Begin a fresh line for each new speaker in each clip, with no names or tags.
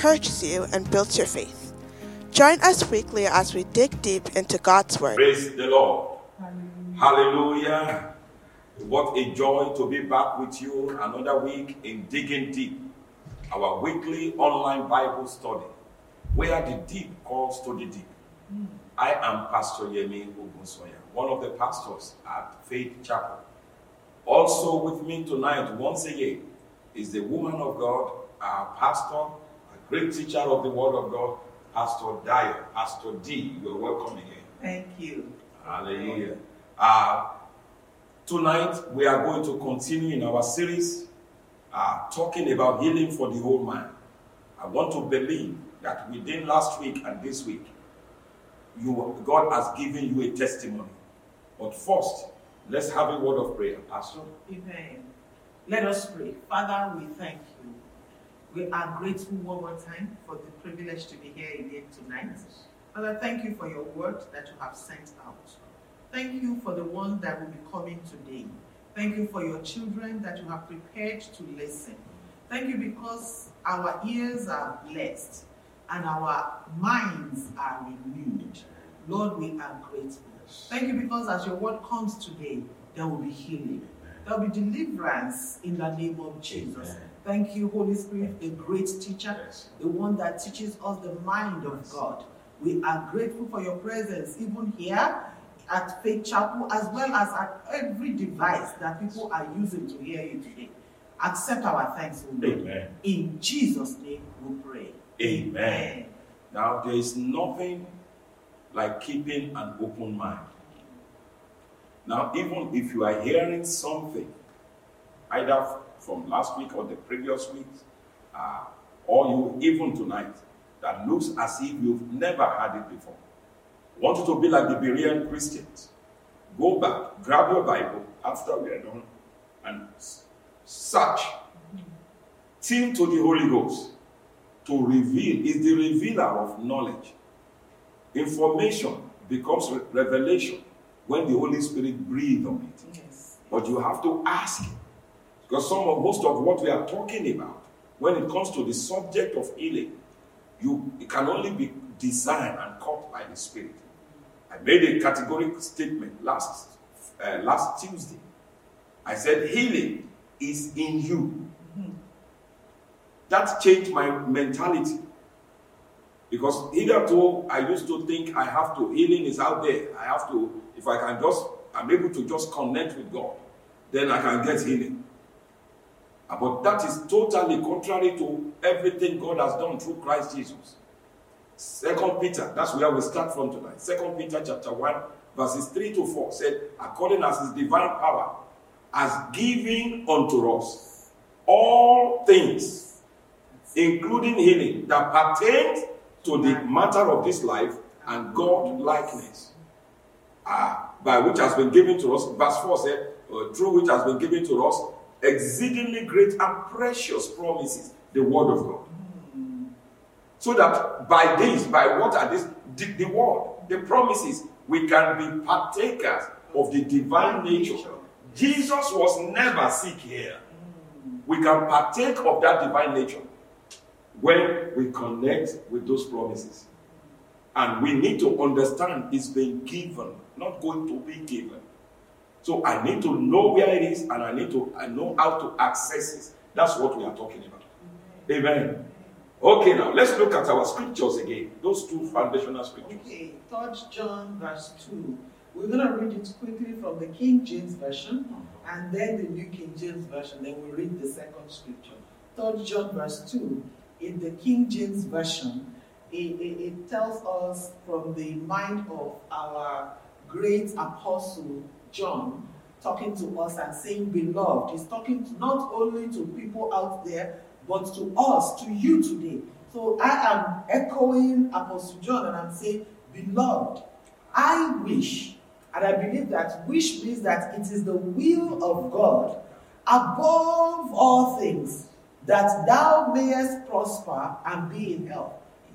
encourages you and builds your faith. Join us weekly as we dig deep into God's Word.
Praise the Lord. Hallelujah. What a joy to be back with you another week in Digging Deep, our weekly online Bible study, where the deep calls to the deep. I am Pastor Yemi Ogunsoya, one of the pastors at Faith Chapel. Also with me tonight, once again, is the woman of God, our pastor, great teacher of the Word of God, Pastor Dyer, Pastor D. You're welcome again.
Thank you.
Hallelujah. Uh, tonight, we are going to continue in our series uh, talking about healing for the whole man. I want to believe that within last week and this week, you, God has given you a testimony. But first, let's have a word of prayer. Pastor?
Amen. Let us pray. Father, we thank you. We are grateful one more time for the privilege to be here again tonight. Father, thank you for your word that you have sent out. Thank you for the one that will be coming today. Thank you for your children that you have prepared to listen. Thank you because our ears are blessed and our minds are renewed. Lord, we are grateful. Thank you because as your word comes today, there will be healing. There will be deliverance in the name of Jesus.
Amen.
Thank you, Holy Spirit, the great teacher, the one that teaches us the mind of God. We are grateful for your presence, even here at Faith Chapel, as well as at every device that people are using to hear you today. Accept our thanks, O Lord.
Amen.
In Jesus' name we pray.
Amen. Now, there is nothing like keeping an open mind. Now, even if you are hearing something, either from last week or the previous week, uh, or you even tonight, that looks as if you've never had it before, I want you to be like the Berean Christians. Go back, grab your Bible after we are done, and search. Tune to the Holy Ghost to reveal, is the revealer of knowledge. Information becomes re- revelation when the Holy Spirit breathes on it.
Yes.
But you have to ask. Because some of most of what we are talking about, when it comes to the subject of healing, you it can only be designed and caught by the Spirit. I made a categorical statement last uh, last Tuesday. I said healing is in you. That changed my mentality. Because hitherto I used to think I have to, healing is out there. I have to, if I can just, I'm able to just connect with God, then I can get healing. Uh, But that is totally contrary to everything God has done through Christ Jesus. Second Peter, that's where we start from tonight. Second Peter chapter 1, verses 3 to 4 said, according as his divine power has given unto us all things, including healing, that pertains to the matter of this life and God likeness. Ah, by which has been given to us, verse 4 said, uh, through which has been given to us exceedingly great and precious promises, the word of God. So that by this, by what are this, the, the word, the promises, we can be partakers of the divine nature. Jesus was never sick here. We can partake of that divine nature when we connect with those promises. And we need to understand it's been given, not going to be given. So I need to know where it is and I need to I know how to access it. That's what we are talking about. Amen. Okay, now let's look at our scriptures again. Those two foundational scriptures.
Okay, 3 John verse 2. We're going to read it quickly from the King James Version and then the New King James Version. Then we'll read the second scripture. 3 John verse 2. In the King James Version, it, it, it tells us from the mind of our great apostle John talking to us and saying, Beloved. He's talking not only to people out there, but to us, to you today. So I am echoing Apostle John and I'm saying, Beloved, I wish, and I believe that wish means that it is the will of God above all things that thou mayest prosper and be in health,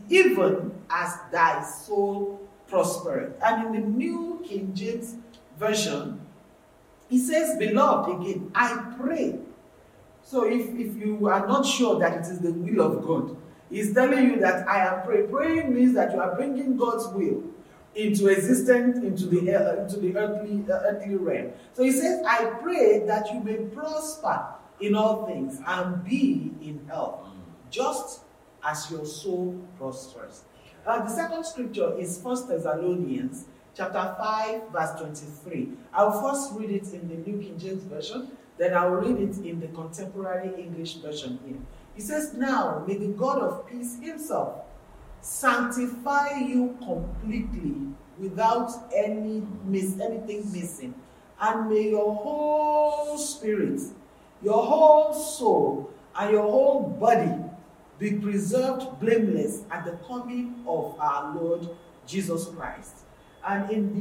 even as thy soul prospereth. And in the New King James Version, he says, Beloved, again, I pray. So if, if you are not sure that it is the will of God, He's telling you that I am praying. Praying means that you are bringing God's will into existence, into the uh, into the earthly uh, earthly realm. So he says, "I pray that you may prosper in all things and be in health, just as your soul prospers." Uh, the second scripture is First Thessalonians chapter 5, verse 23. I'll first read it in the New King James Version, then I'll read it in the contemporary English version here. He says, Now may the God of peace himself sanctify you completely without any miss anything missing. And may your whole spirit, your whole soul, and your whole body be preserved blameless at the coming of our Lord Jesus Christ. And in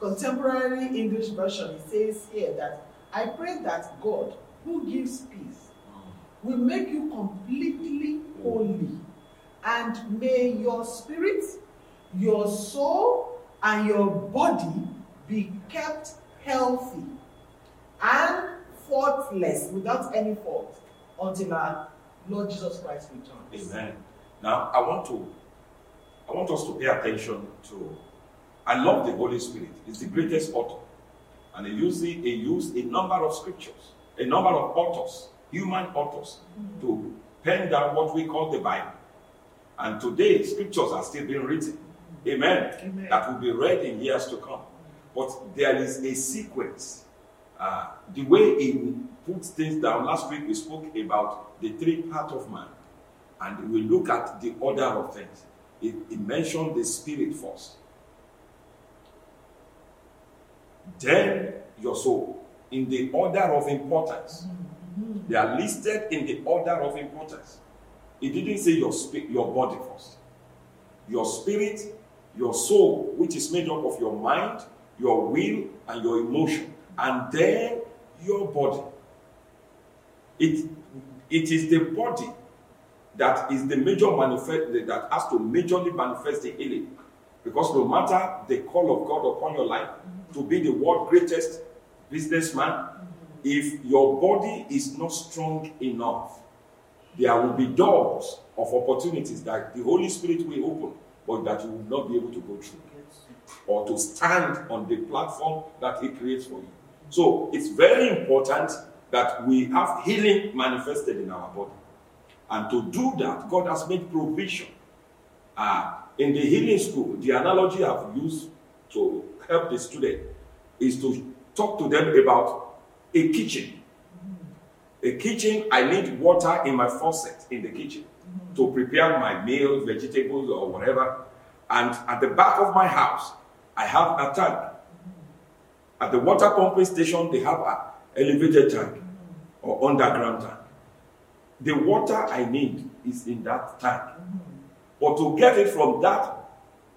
the contemporary English version, it says here that I pray that God, who gives peace, mm. will make you completely holy. And may your spirit, your soul, and your body be kept healthy and faultless, without any fault, until our Lord Jesus Christ returns.
Amen. Now I want to I want us to pay attention to I love the Holy Spirit. He's the greatest author. And he used, he used a number of scriptures, a number of authors, human authors, to pen down what we call the Bible. And today, scriptures are still being written. Amen.
Amen.
That will be read in years to come. But there is a sequence. Uh, the way he puts things down, last week we spoke about the three parts of man. And we look at the order of things. He, he mentioned the spirit first. Then your soul, in the order of importance. They are listed in the order of importance. It didn't say your spirit, your body first. Your spirit, your soul, which is made up of your mind, your will, and your emotion, and then your body. It, it is the body that is the major manifest that has to majorly manifest the healing. Because no matter the call of God upon your life to be the world's greatest businessman, if your body is not strong enough, there will be doors of opportunities that the Holy Spirit will open, but that you will not be able to go through or to stand on the platform that He creates for you. So it's very important that we have healing manifested in our body. And to do that, God has made provision. Uh, in the healing school, the analogy I've used to help the student is to talk to them about a kitchen. A kitchen, I need water in my faucet in the kitchen to prepare my meal, vegetables, or whatever. And at the back of my house, I have a tank. At the water pumping station, they have an elevated tank or underground tank. The water I need is in that tank. But to get it from that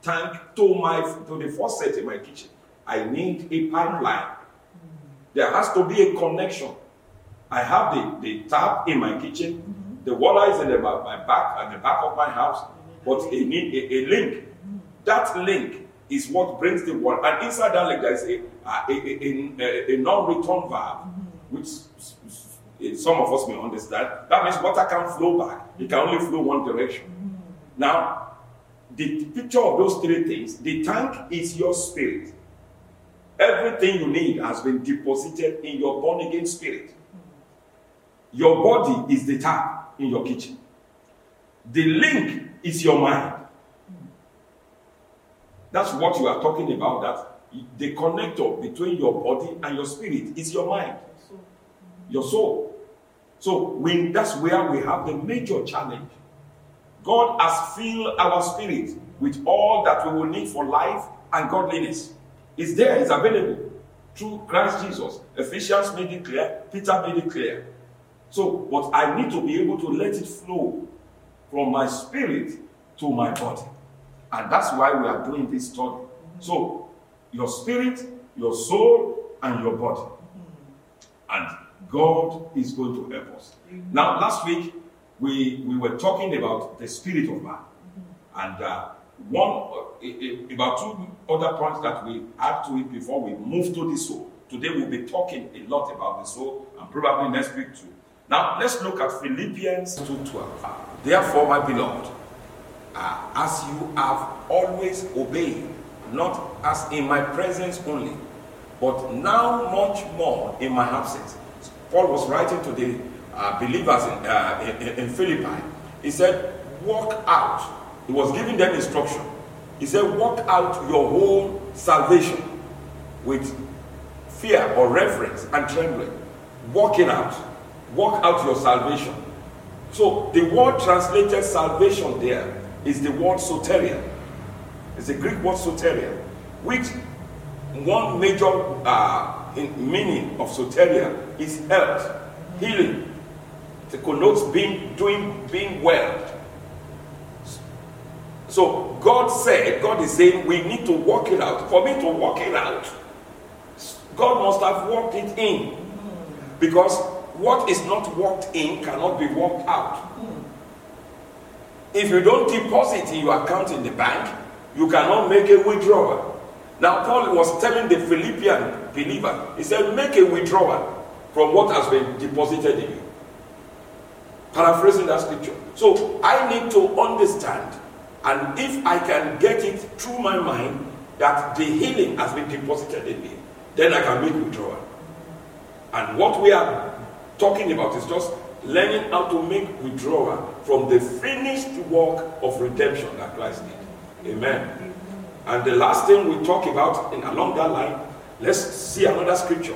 tank to my to the faucet in my kitchen, I need a pipeline. There has to be a connection. I have the, the tap in my kitchen. Mm-hmm. The water is in the, my back at the back of my house, but need a, a link. Mm-hmm. That link is what brings the water. And inside that link, there is a, a, a, a, a non-return valve, mm-hmm. which s- s- eh, some of us may understand. That means water can flow back. It can only flow one direction. Now, the picture of those three things, the tank is your spirit. Everything you need has been deposited in your born again spirit. Your body is the tap in your kitchen. The link is your mind. That's what you are talking about. That the connector between your body and your spirit is your mind, your soul. So when that's where we have the major challenge. God has filled our spirit with all that we will need for life and godliness. It's there, it's available through Christ Jesus. Ephesians made it clear, Peter made it clear. So, but I need to be able to let it flow from my spirit to my body. And that's why we are doing this study. So, your spirit, your soul, and your body. And God is going to help us. Now, last week, we, we were talking about the spirit of man. And uh, one, uh, about two other points that we add to it before we move to the soul. Today, we'll be talking a lot about the soul, and probably next week too. Now let's look at Philippians 2:12. Therefore, my beloved, uh, as you have always obeyed, not as in my presence only, but now much more in my absence. Paul was writing to the uh, believers in, uh, in, in Philippi. He said, Walk out. He was giving them instruction. He said, Walk out your whole salvation with fear or reverence and trembling. Walking out. Walk out your salvation. So the word translated salvation there is the word soteria. It's the Greek word soteria, which one major uh, meaning of soteria is health, healing. It connotes being doing being well. So God said, God is saying we need to work it out. For me to work it out, God must have worked it in. Because what is not worked in cannot be worked out. If you don't deposit in your account in the bank, you cannot make a withdrawal. Now, Paul was telling the Philippian believer, he said, make a withdrawal from what has been deposited in you. Paraphrasing that scripture. So I need to understand, and if I can get it through my mind that the healing has been deposited in me, then I can make withdrawal. And what we are talking about is just learning how to make withdrawal from the finished work of redemption that Christ did. Amen. And the last thing we talk about in along that line, let's see another scripture.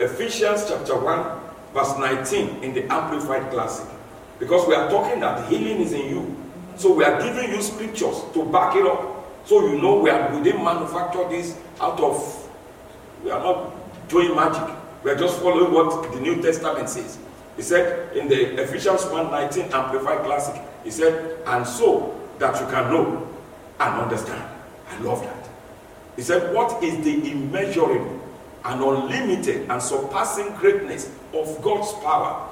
Ephesians chapter 1, verse 19 in the Amplified Classic. Because we are talking that healing is in you. So we are giving you scriptures to back it up. So you know we are we didn't manufacture this out of we are not doing magic. We are just following what the New Testament says. He said in the Ephesians 1:19 Amplified Classic, he said, and so that you can know and understand. I love that. He said, What is the immeasurable and unlimited and surpassing greatness of God's power?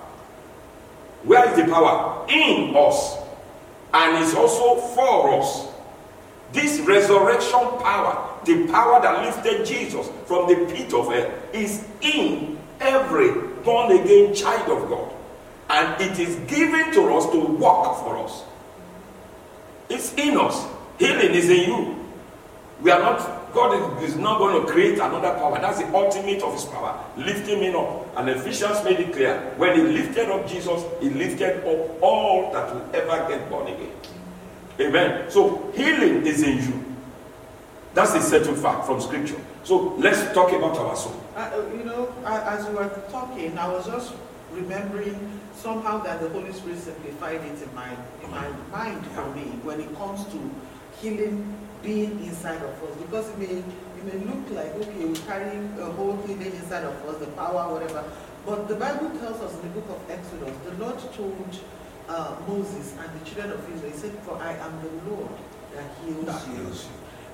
Where is the power? In us. And it's also for us. This resurrection power, the power that lifted Jesus from the pit of hell, is in every born again child of God. And it is given to us to work for us. It's in us. Healing is in you. We are not, God is not going to create another power. That's the ultimate of his power. Lifting him up. And Ephesians made it clear. When he lifted up Jesus, he lifted up all that will ever get born again. Amen. So healing is in you. That's a certain fact from scripture. So let's talk about our soul.
Uh, you know, as you were talking, I was just remembering somehow that the Holy Spirit simplified it in my in my mind for me when it comes to healing being inside of us because it may it may look like okay we're carrying a whole healing inside of us the power whatever but the bible tells us in the book of exodus the lord told uh, moses and the children of israel he said for i am the lord that heals,
That heals you.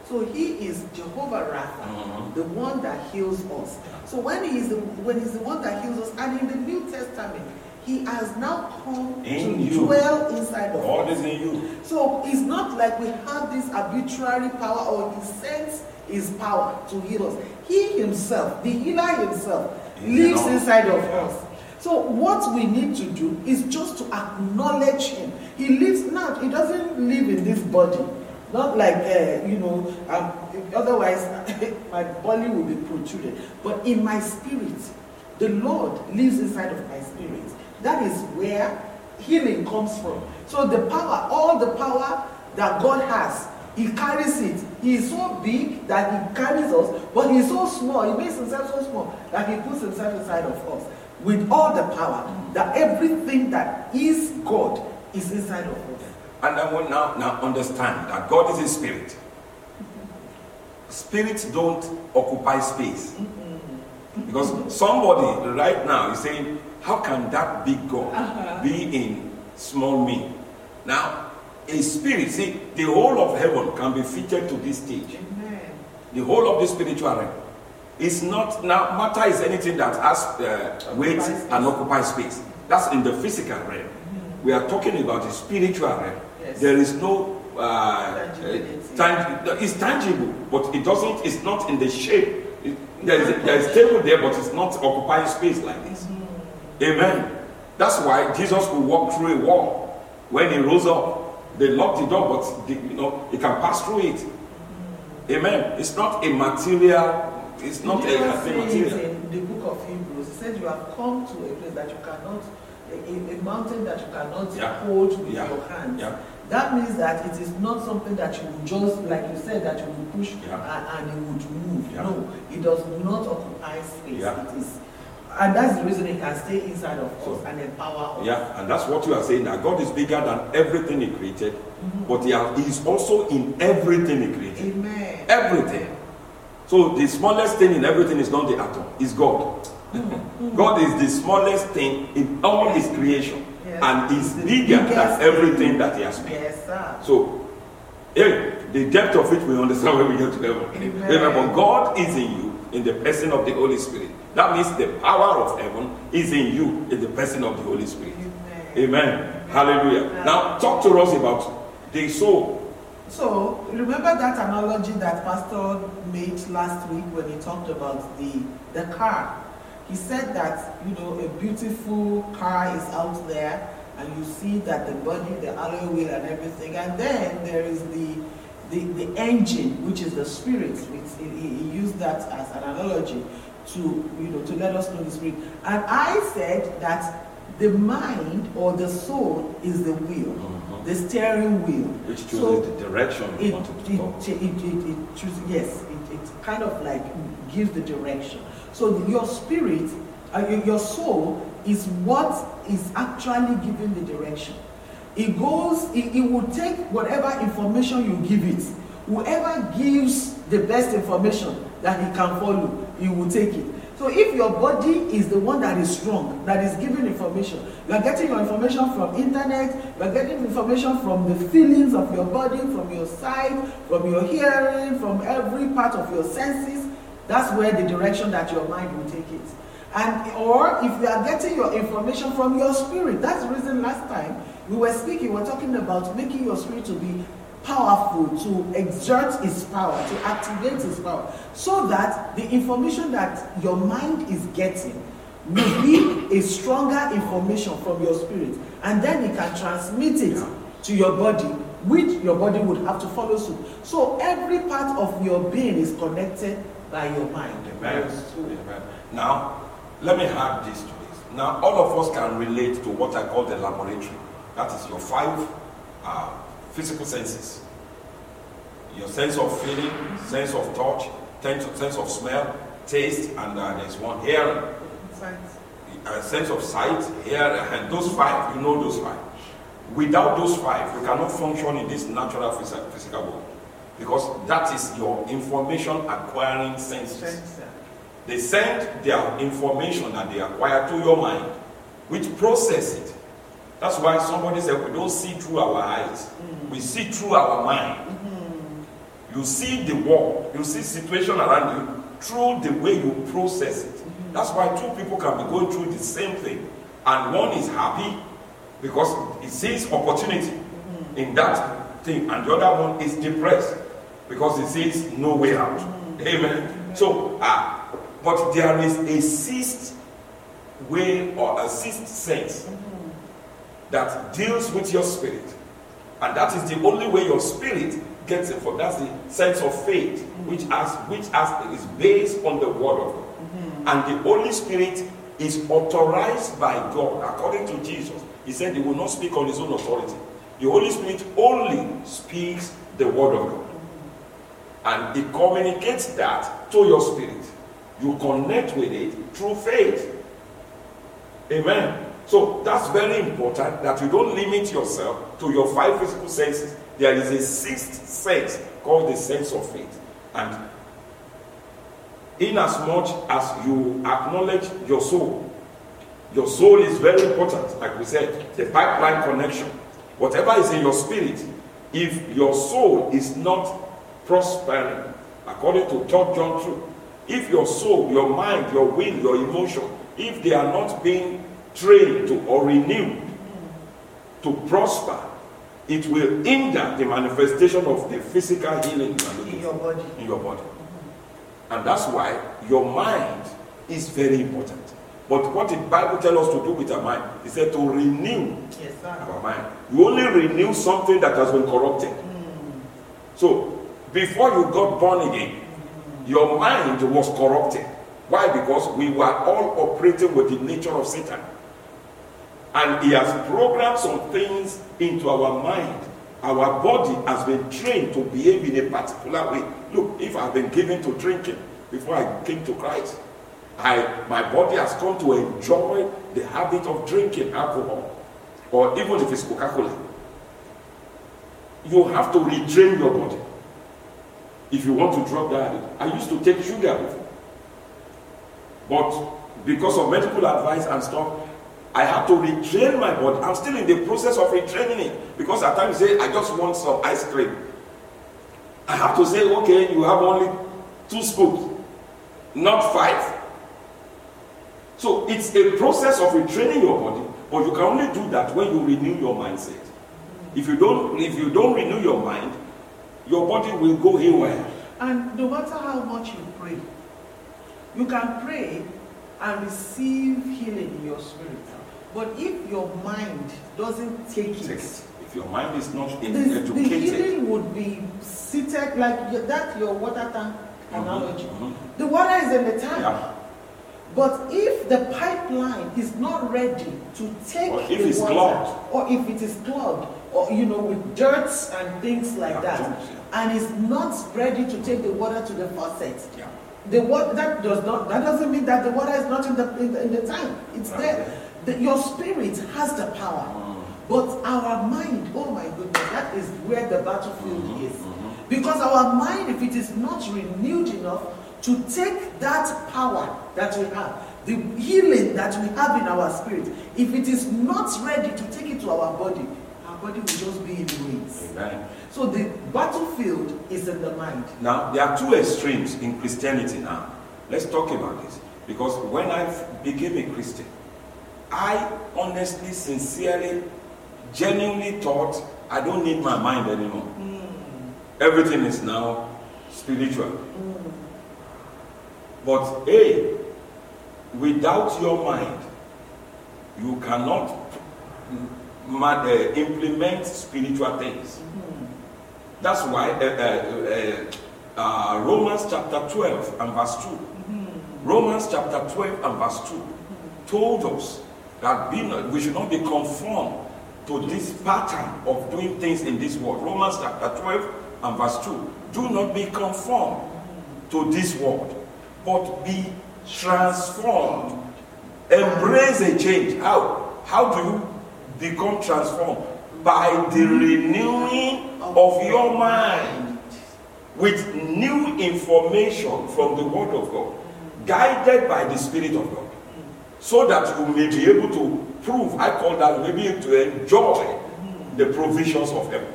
so he is jehovah rapha
Mhm.
the one that heals us so when he is the when he's the one that heals us and in the new testament he has now come
In
to
you.
dwell inside of
God
us
is in you.
so it's not like we have this arbitrary power or he sends his power to heal us. He himself, the healer himself,
He
lives inside of us. So what we need to do is just to acknowledge him. He lives now. He doesn't live in this body. Not like uh, you know. Um, otherwise, my body will be protruded. But in my spirit, the Lord lives inside of my spirit. That is where healing comes from. So the power, all the power that God has, He carries it. He is so big that He carries us, but He's so small. He makes Himself so small that He puts Himself inside of us with all the power. That everything that is God is inside of us.
And I want now, now understand that God is a spirit. Spirits don't occupy space. Because somebody right now is saying, How can that big God be in small me? Now, a spirit, see, the whole of heaven can be fitted to this stage.
Amen.
The whole of the spiritual realm. It's not, now, matter is anything that has uh, weight and occupies space. That's in the physical realm. We are talking about the spiritual realm.
Yes.
There is no uh, uh, tang- it's tangible, but it doesn't. It's not in the shape. It, there is there is table there, but it's not occupying space like this. Amen. That's why Jesus could walk through a wall when he rose up. They locked the door, but the, you know he can pass through it. Amen. It's not a material. It's not a, a material.
in the book of Hebrews, he said you have come to a place that you cannot, a, a mountain that you cannot
Yeah.
hold with
Yeah.
your hands.
Yeah.
That means that it is not something that you would just, like you said, that you would push and, and it would move. No, it does not occupy space. It is, and that's the reason it can stay inside of
So-
us and empower us.
Yeah, and that's what you are saying. That God is bigger than everything He created,
Mm-hmm.
but He He is also in everything He created.
Amen.
Everything. So the smallest thing in everything is not the atom, it's God. God is the smallest thing in all His creation,
Yes.
and is bigger than everything that He has made.
Yes, sir.
So, yeah, the depth of it we understand when we get to heaven.
Amen.
Remember, God is in you in the person of the Holy Spirit. That means the power of heaven is in you in the person of the Holy Spirit.
Amen.
Amen. Hallelujah. Now, talk to us about the soul.
So, remember that analogy that Pastor made last week when he talked about the, the car? He said that, you know, a beautiful car is out there and you see that the body, the alloy wheel and everything, and then there is the, the, the engine, which is the spirit. Which he, he that as an analogy to, you know, to let us know the spirit. And I said that the mind or the soul is the wheel, the steering wheel.
Which chooses
So
the direction
it, it, it, it, it chooses, yes, it, it kind of like gives the direction. So your spirit, uh, your- your soul is what is actually giving the direction. It goes, it, it will take whatever information you give it. Whoever gives the best information that he can follow, he will take it. So if your body is the one that is strong, that is giving information, you are getting your information from internet, you are getting information from the feelings of your body, from your sight, from your hearing, from every part of your senses, that's where the direction that your mind will take it. And or if you are getting your information from your spirit, that's the reason last time we were speaking, we were talking about making your spirit to be powerful, to exert its power, to activate its power, so that the information that your mind is getting will be a stronger information from your spirit, and then it can transmit it to your body, which your body would have to follow suit. So every part of your being is connected by your mind.
Amen. Amen. Now, let me add this to this. Now, all of us can relate to what I call the laboratory. That is your five uh, physical senses. Your sense of feeling, sense of touch, sense of, smell, taste, and uh, there's one hearing. A sense of sight, hearing, and those five, you know those five. Without those five, you cannot function in this natural phys- physical world. Because that is your information acquiring senses.
Sense.
They send their information that they acquire to your mind, which process it. That's why somebody said we don't see through our eyes, mm. we see through our mind. Mm-hmm. You see the world, you see situation around you through the way you process it. Mm-hmm. That's why two people can be going through the same thing, and one is happy because he sees opportunity mm-hmm. in that thing, and the other one is depressed because he sees no way out. Amen. So, ah, but there is a sixth way or a sixth sense that deals with your spirit, and that is the only way your spirit gets it. For that's the sense of faith, which has which has is based on the word of God, mm-hmm. and the Holy Spirit is authorized by God according to Jesus. He said he will not speak on his own authority. The Holy Spirit only speaks the word of God. Mm-hmm. And it communicates that to your spirit. You connect with it through faith. Amen. So that's very important that you don't limit yourself to your five physical senses. There is a sixth sense called the sense of faith. And much as you acknowledge your soul, your soul is very important, like we said, the pipeline connection. Whatever is in your spirit, if your soul is not prospering, according to 3 John 2, if your soul, your mind, your will, your emotion, if they are not being trained to or renewed to prosper, it will hinder the manifestation of the physical healing you are looking
In your body.
in your body. And that's why your mind is very important. But what the Bible tells us to do with our mind? He said to renew
Yes, sir.
our mind. You only renew something that has been corrupted. Hmm. So before you got born again, hmm. your mind was corrupted. Why? Because we were all operating with the nature of Satan. And he has programmed some things into our mind. Our body has been trained to behave in a particular way. Look, if I've been given to drinking before I came to Christ, I, my body has come to enjoy the habit of drinking alcohol, or even if it's Coca Cola. You have to retrain your body if you want to drop that habit. I used to take sugar before, but because of medical advice and stuff, I have to retrain my body. I'm still in the process of retraining it because at times you say, I just want some ice cream. I have to say, okay, you have only two scoops, not five. So it's a process of retraining your body, but you can only do that when you renew your mindset. If you don't, if you don't renew your mind, your body will go haywire.
And no matter how much you pray, you can pray and receive healing in your spirit. But if your mind doesn't take it,
If your mind is not
in the,
the
healing would be seated like your- that your water tank analogy.
mhm.
The water is in the tank.
yeah,
But if the pipeline is not ready to take
Or if
the
it's
water,
clogged.
or if it is clogged, or you know, with dirt and things like
Yeah,
that,
germs,
and is not ready to take the water to the faucet,
yeah.
the water that does not that doesn't mean that the water is not in the in the, in the tank. It's there. The, your spirit has the power,
Mm.
but our mind, oh my goodness, that is where the battlefield
Mhm,
is.
mhm.
Because our mind, if it is not renewed enough to take that power that we have, the healing that we have in our spirit, if it is not ready to take it to our body, our body will just be in ruins.
Amen.
So the battlefield is in the mind.
Now, there are two extremes in Christianity now. Let's talk about this. Because when I became a Christian, I honestly, sincerely, genuinely thought I don't need my mind anymore. Everything is now spiritual. But hey, without your mind, you cannot uh, implement spiritual things. That's why uh, uh, uh, uh, Romans chapter 12 and verse 2. Romans chapter 12 and verse 2 told us that be not, we should not be conformed to this pattern of doing things in this world. Romans chapter 12 and verse 2. Do not be conformed to this world, but be transformed. Embrace a change. How? How do you become transformed? By the renewing of your mind with new information from the Word of God, guided by the Spirit of God, so that you may be able to prove, I call that, maybe to enjoy the provisions of heaven.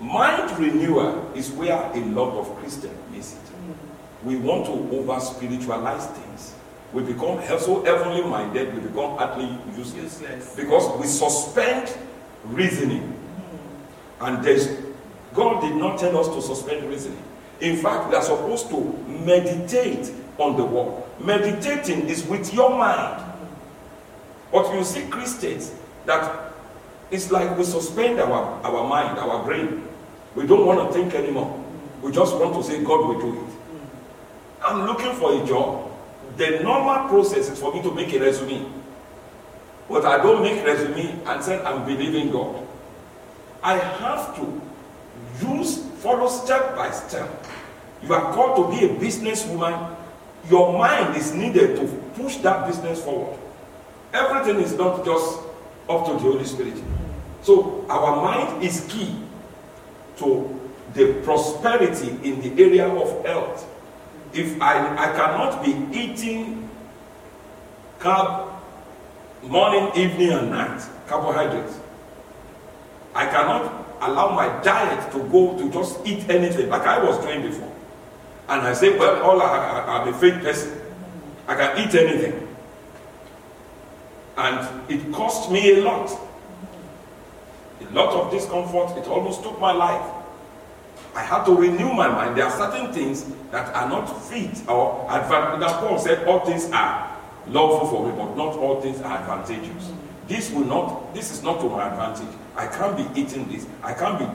Mind renewal is where a lot of Christians miss it. We want to over spiritualize things. We become so heavenly minded, we become utterly useless
Useless.
because we suspend reasoning. And there's God did not tell us to suspend reasoning. In fact, we are supposed to meditate on the word. Meditating is with your mind. But you see Christians that it's like we suspend our, our mind, our brain. We don't want to think anymore. We just want to say God will do it. I'm looking for a job. The normal process is for me to make a resume. But I don't make resume and say I'm believing God. I have to use, follow step by step. You are called to be a businesswoman. Your mind is needed to push that business forward. Everything is not just up to the Holy Spirit. So our mind is key to the prosperity in the area of health. If I, I cannot be eating carb morning, evening, and night, carbohydrates, I cannot allow my diet to go to just eat anything like I was doing before. And I say, well, all I, I'm a faith person. I can eat anything. And it cost me a lot. A lot of discomfort. It almost took my life. I had to renew my mind. There are certain things that are not fit or advantage. Now, Paul said, all things are lawful for me, but not all things are advantageous. This will not, this is not to my advantage. I can't be eating this. I can't be,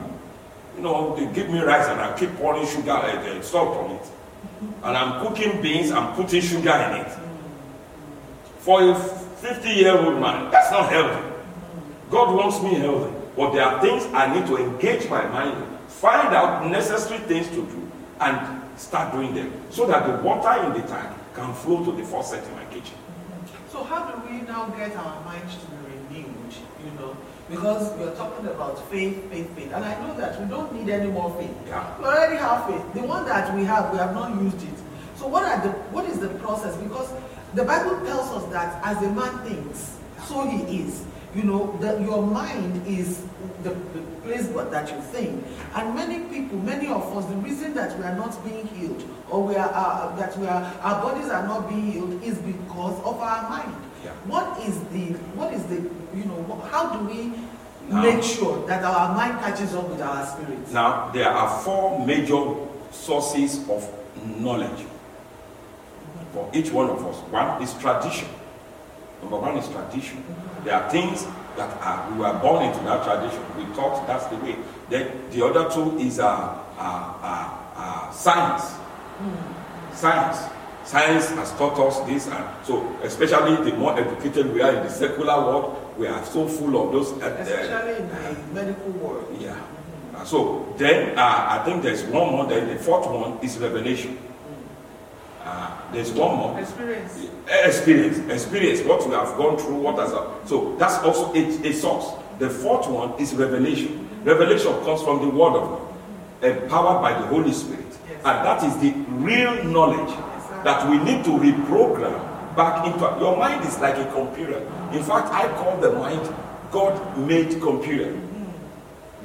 you know, they give me rice and I keep pouring sugar and uh, salt on it. And I'm cooking beans, I'm putting sugar in it. For a 50 year old man, that's not healthy. God wants me healthy. But there are things I need to engage my mind, find out necessary things to do, and start doing them so that the water in the tank can flow to the faucet in my kitchen.
So how do we now get our minds to be renewed? You know, because we're talking about faith, faith, faith, and I know that we don't need any more faith.
Yeah.
We already have faith. The one that we have, we have not used it. So what are the what is the process? Because the Bible tells us that as a man thinks, so he is. You know, that your mind is the, the place that you think. And many people, many of us, the reason that we are not being healed or we are uh, that we are our bodies are not being healed is because of our mind.
Yeah.
What is the what is the you know how do we
Now-
make sure that our mind catches up with our spirit?
Now, there are four major sources of knowledge for each one of us. One is tradition. Number one is tradition. There are things that are, we were born into that tradition. We thought that's the way. Then the other two is uh, uh, uh, uh, science. Science. Science has taught us this, and so especially the more educated we are in the secular world, we are so full of those. uh, uh,
Especially in the medical world.
yeah. Uh, So then uh, I think there's one more. Then the fourth one is revelation. Uh, there's one more.
Experience.
Experience, experience, what we have gone through, what has so that's also a, a source. The fourth one is revelation. Revelation comes from the Word of God, empowered by the Holy Spirit,
Yes.
and that is the real knowledge that we need to reprogram back into. Your mind is like a computer. In fact, I call the mind God-made computer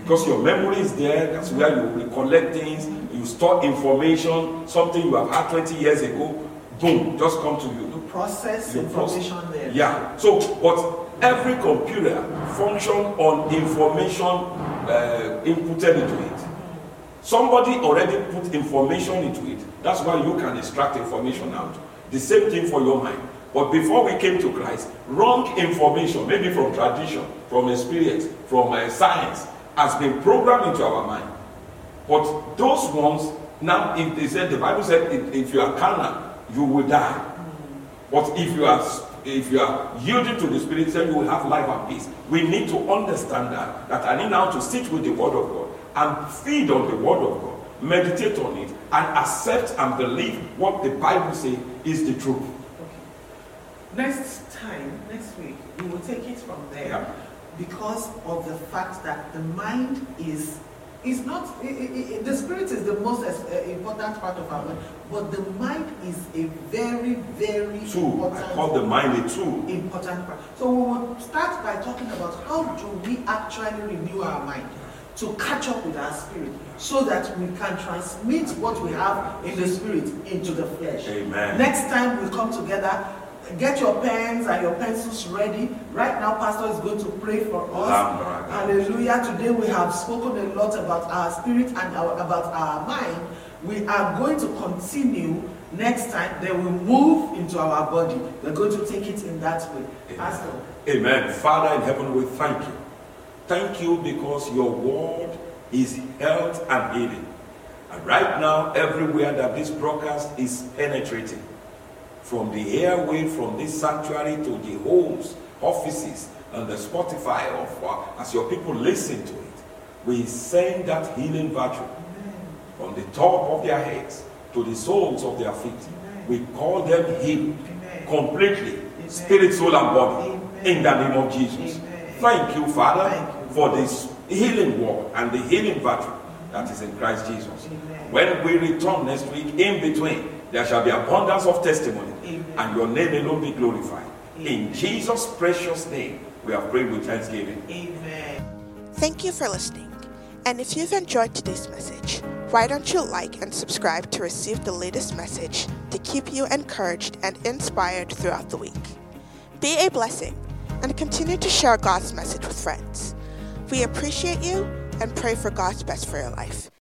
because your memory is there. That's where you recollect things. You store information. Something you have had 20 years ago, boom, just come to you.
You process
You process-
there.
Yeah. So, but every computer function on information uh, inputted into it. Somebody already put information into it. That's why you can extract information out. The same thing for your mind. But before we came to Christ, wrong information, maybe from tradition, from experience, from uh, science, has been programmed into our mind. But those ones, now, if they said, the Bible said, if, if you are carnal, you will die. But if you are if you are yielding to the Spirit, then you will have life and peace. We need to understand that. That I need now to sit with the Word of God and feed on the Word of God, meditate on it, and accept and believe what the Bible says is the truth. Okay.
Next time, next week, we will take it from there
Yeah.
because of the fact that the mind is is not i- i- i- the spirit is the most uh, important part of our mind, but the mind is a very very
Two. I call the mind a tool.
important part. So we will start by talking about how do we actually renew our mind to catch up with our spirit so that we can transmit what we have in the spirit into the flesh.
Amen.
Next time we come together, get your pens and your pencils ready. Right now, Pastor is going to pray for us.
Amen.
Hallelujah. Today we have spoken a lot about our spirit and our, about our mind. We are going to continue next time, then we move into our body. We're going to take it in that way. Pastor.
Amen. Father in heaven, we thank you. Thank you because your word is health and healing. And right now, everywhere that this broadcast is penetrating, from the airway, from this sanctuary to the homes, offices, and the Spotify of uh, as your people listen to it, we send that healing virtue from the top of their heads to the soles of their feet. We call them healed
Amen.
completely, spirit, soul, and body,
Amen.
in the name of Jesus.
Amen.
Thank you, Father,
Thank you.
For this healing work and the healing virtue that is in Christ Jesus.
Amen.
When we return next week, in between, there shall be abundance of testimony,
Amen.
and your name alone be glorified. In Jesus' precious name, we have prayed with thanksgiving.
Amen.
Thank you for listening. And if you've enjoyed today's message, why don't you like and subscribe to receive the latest message to keep you encouraged and inspired throughout the week? Be a blessing and continue to share God's message with friends. We appreciate you and pray for God's best for your life.